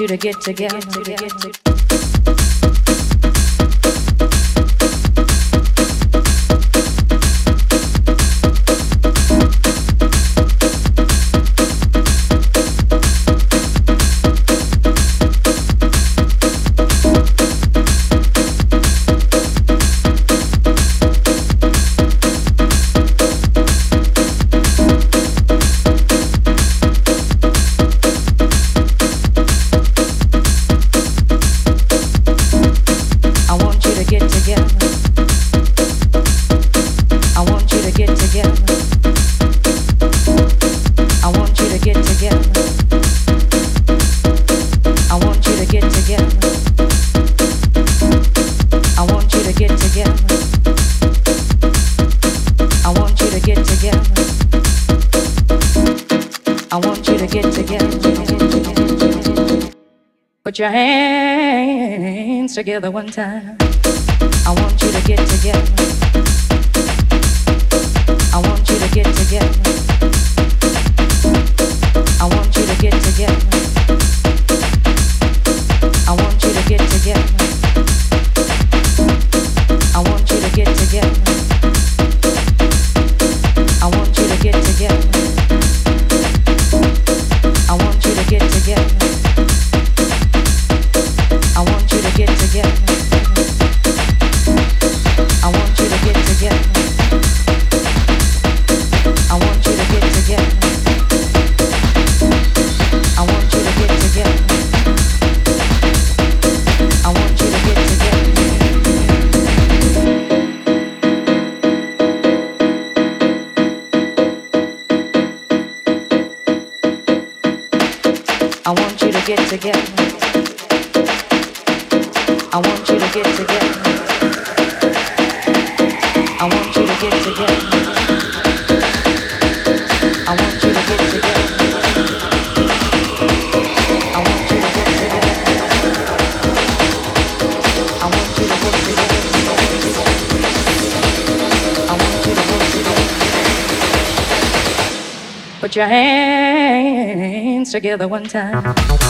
you to get together. Get together. together one time. I want you to get together. Put your hands together one time.